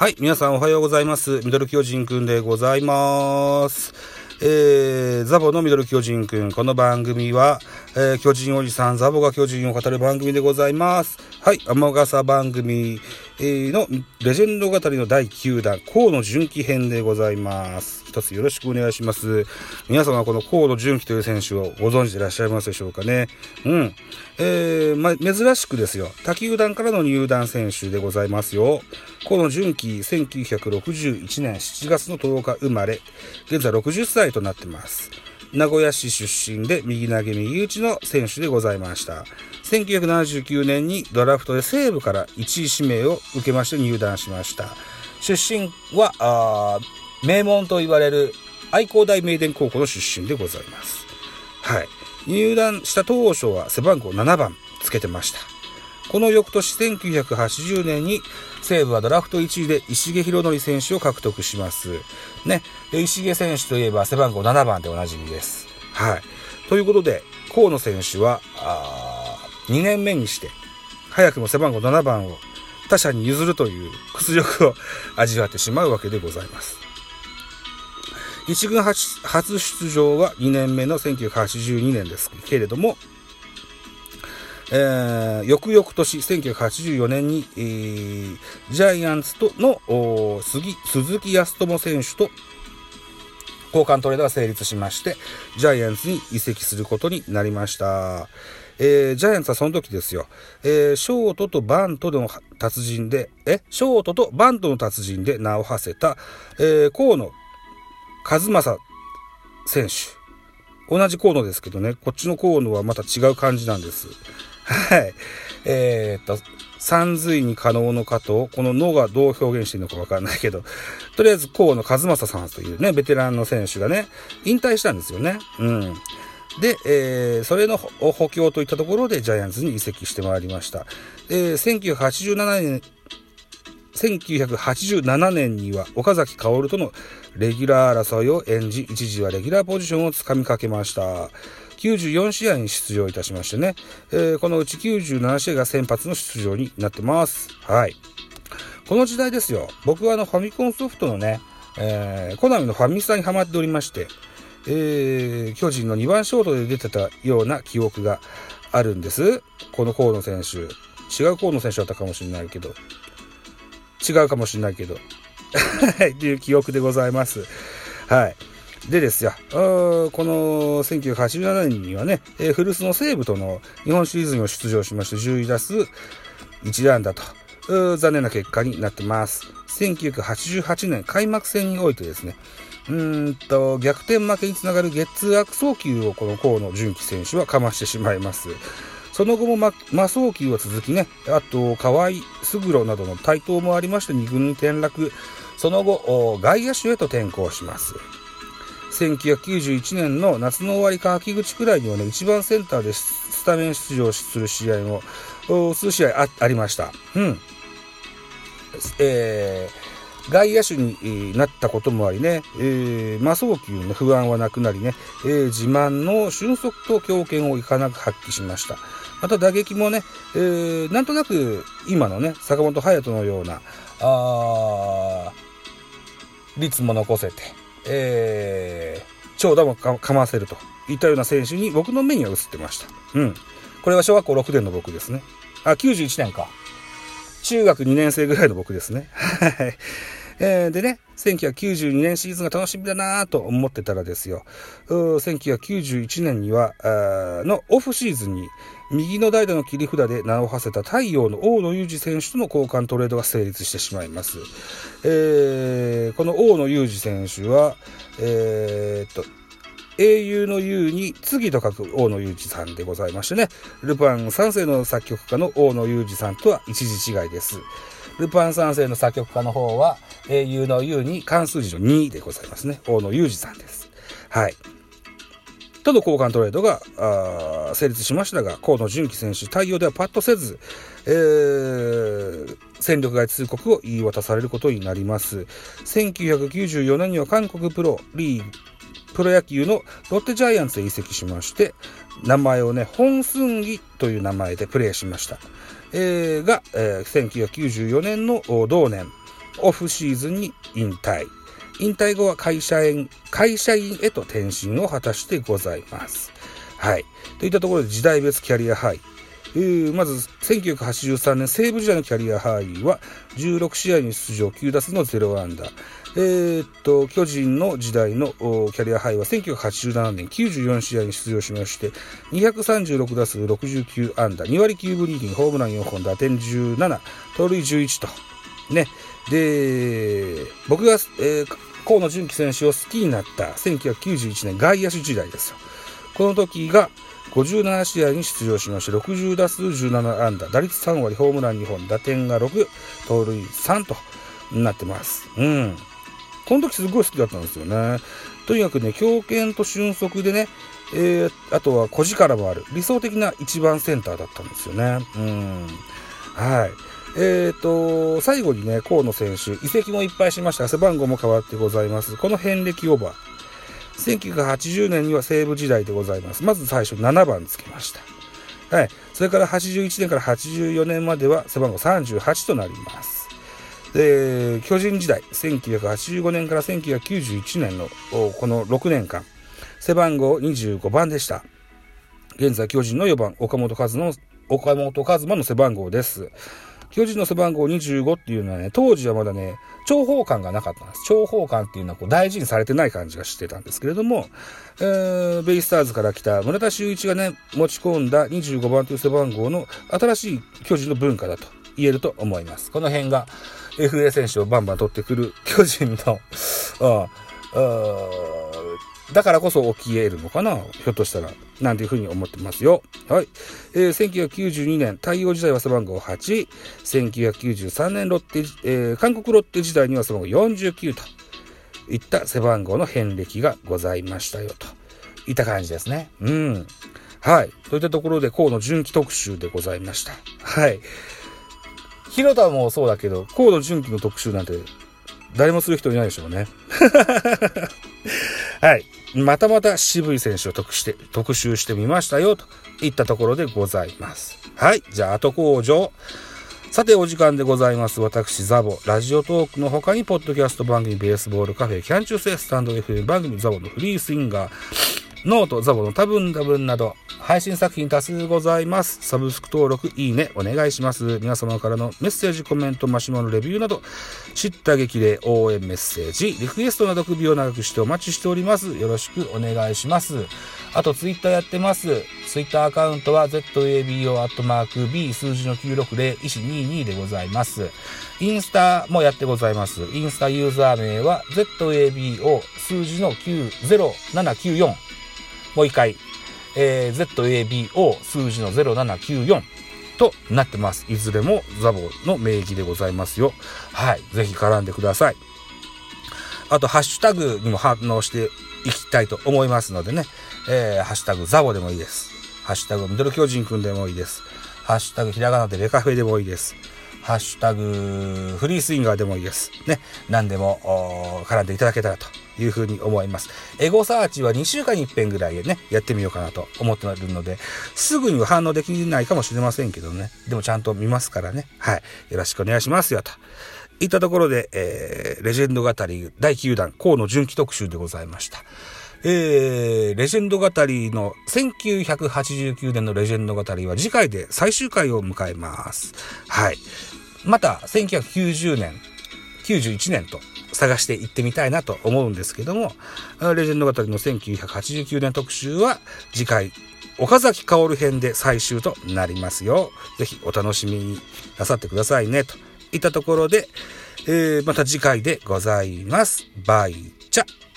はい、皆さんおはようございます。ミドル巨人くんでございます。えー、ザボのミドル巨人くん。この番組は、えー巨人おじさんザボが巨人を語る番組でございます。はい、天笠番組、のレジェンド語りの第9弾、河野純喜編でございます。一つよろしくお願いします。皆様はこの河野純喜という選手をご存知でいらっしゃいますでしょうかね。うん。えー、ま、珍しくですよ。他球団からの入団選手でございますよ。河野純喜、1961年7月の10日生まれ、現在60歳となってます。名古屋市出身で右投げ右打ちの選手でございました。1979年にドラフトで西武から1位指名を受けまして入団しました。出身は、名門と言われる愛工大名電高校の出身でございます。はい。入団した当初は背番号7番つけてました。この翌年1980年に西武はドラフト1位で石毛博則選手を獲得します。ね。で石毛選手といえば背番号7番でおなじみです。はい。ということで、河野選手は、2年目にして、早くも背番号7番を他者に譲るという屈辱を 味わってしまうわけでございます。一軍初出場は2年目の1982年ですけれども、えー翌々年1984年に、えージャイアンツとの杉鈴木康友選手と交換トレードが成立しまして、ジャイアンツに移籍することになりました。えージャイアンツはその時ですよ、えーショートとバントの達人で、え、ショートとバントの達人で名を馳せた、えー河野和正選手。同じ河野ですけどね、こっちの河野はまた違う感じなんです。はい。えーっと、三髄に可能の加藤、こののがどう表現しているのかわかんないけど、とりあえず河野和正さんというね、ベテランの選手がね、引退したんですよね。うん。で、えーそれの補強といったところでジャイアンツに移籍してまいりました。えー1987年、1987年には岡崎薫とのレギュラー争いを演じ、一時はレギュラーポジションをつかみかけました。94試合に出場いたしましてね、えーこのうち97試合が先発の出場になってます。はい。この時代ですよ。僕はあのファミコンソフトのね、えーコナミのファミスタにハマっておりまして、えー巨人の2番ショートで出てたような記憶があるんです。この河野選手。違う河野選手だったかもしれないけど。違うかもしれないけど。はい、っていう記憶でございます。はい。でですよ、この1987年にはね、えー古巣の西武との日本シリーズにも出場しまして、10位打数1安打と、残念な結果になってます。1988年開幕戦においてですね、うんと、逆転負けにつながるゲッツー悪送球をこの河野純喜選手はかましてしまいます。その後も魔魔送球は続きね、あと、河合、勝呂などの台頭もありまして2軍に転落、その後、外野手へと転向します。1991年の夏の終わりか秋口くらいにはね、1番センターでスタメン出場する試合も、数試合あありました。うん。えー外野手になったこともありね、えー魔送球の不安はなくなりね、えー自慢の俊足と強肩をいかなく発揮しました。また打撃もね、えーなんとなく今のね、坂本勇人のような、あー率も残せて、えー長打もかかませるといったような選手に僕の目には映ってました。うん。これは小学校6年の僕ですね。あ、91年か。中学2年生ぐらいの僕ですね。はい。えーでね、1992年シーズンが楽しみだなと思ってたらですよ、う1991年には、のオフシーズンに、右の代打の切り札で名を馳せた太陽の大野裕二選手との交換トレードが成立してしまいます。えーこの大野裕二選手は、えーと、英雄の雄に次と書く大野裕二さんでございましてね、ルパン三世の作曲家の大野裕二さんとは一時違いです。ルパン三世の作曲家の方は、英雄の雄に関数字の2でございますね。大野裕二さんです。はい。との交換トレードがあー成立しましたが、河野純喜選手、対応ではパッとせず、えー戦力外通告を言い渡されることになります。1994年には韓国プロリーグ、プロ野球のロッテジャイアンツへ移籍しまして、名前をね、本寸義という名前でプレーしました。えーが、えー1994年の同年、オフシーズンに引退。引退後は会社員、会社員へと転身を果たしてございます。はい。といったところで時代別キャリアハイ。えー、まず、1983年西武時代のキャリアハイは、16試合に出場、9打数の0アンダー。えー、っと、巨人の時代のキャリアハイは1987年94試合に出場しまして、236打数69アンダー、2割9分2厘、ホームラン4本、打点17、盗塁11と。ね。で、僕が、えー、河野純喜選手を好きになった1991年外野手時代ですよ。この時が、57試合に出場しまして、60打数17安打、打率3割、ホームラン2本、打点が6、盗塁3となってます。うん。この時すごい好きだったんですよね。とにかくね、強肩と俊足でね、えー、あとは小力もある。理想的な一番センターだったんですよね。うん。はい。えーと、最後にね、河野選手、移籍もいっぱいしました。背番号も変わってございます。この遍歴オーバー。1980年には西武時代でございます。まず最初7番つけました。はい。それから81年から84年までは背番号38となります。で、巨人時代、1985年から1991年のこの6年間、背番号25番でした。現在巨人の4番、岡本和の、岡本和真の背番号です。巨人の背番号25っていうのはね、当時はまだね、重宝感がなかったんです。重宝感っていうのはこう大事にされてない感じがしてたんですけれども、えー、ベイスターズから来た村田修一がね、持ち込んだ25番という背番号の新しい巨人の文化だと言えると思います。この辺が FA 選手をバンバン取ってくる巨人の、ああだからこそ起き得るのかなひょっとしたら。なんていうふうに思ってますよ。はい。えー、1992年、太陽時代は背番号8、1993年ロッテ、えー、韓国ロッテ時代には背番号49といった背番号の遍歴がございましたよ、といった感じですね。うん。はい。といったところで、河野純喜特集でございました。はい。広田もそうだけど、河野純喜の特集なんて誰もする人いないでしょうね。はい。またまた渋い選手を特して特集してみましたよ、といったところでございます。はい。じゃあ、後工場。さて、お時間でございます。私、ザボ。ラジオトークの他に、ポッドキャスト番組、ベースボールカフェ、キャンチューセスタンド FM 番組、ザボのフリースインガー、ノート、ザボの多分多分など、配信作品多数ございます。サブスク登録、いいね、お願いします。皆様からのメッセージ、コメント、マシュマロレビューなど、叱咤激励、応援メッセージ、リクエストなど首を長くしてお待ちしております。よろしくお願いします。あと、ツイッターやってます。ツイッターアカウントは ZABO-B 数字の960、医師22でございます。インスタもやってございます。インスタユーザー名は ZABO 数字の90794。もう一回、えー、ZABO 数字の0794となってます。いずれもザボの名義でございますよ。はい。ぜひ絡んでください。あと、ハッシュタグにも反応していきたいと思いますのでね。えー、ハッシュタグザボでもいいです。ハッシュタグミドル巨人くんでもいいです。ハッシュタグひらがなでレカフェでもいいです。ハッシュタグフリースインガーでもいいです。ね。何でも絡んでいただけたらというふうに思います。エゴサーチは2週間に1遍ぐらいでね、やってみようかなと思っているので、すぐには反応できないかもしれませんけどね。でもちゃんと見ますからね。はい。よろしくお願いしますよ、と。いったところで、えー、レジェンド語り第9弾、河野純喜特集でございました。えー、レジェンド語りの1989年のレジェンド語りは次回で最終回を迎えます。はい。また、1990年、91年と探していってみたいなと思うんですけども、レジェンド語りの1989年特集は次回、岡崎薫編で最終となりますよ。ぜひお楽しみになさってくださいね。といったところで、えー、また次回でございます。バイチャ。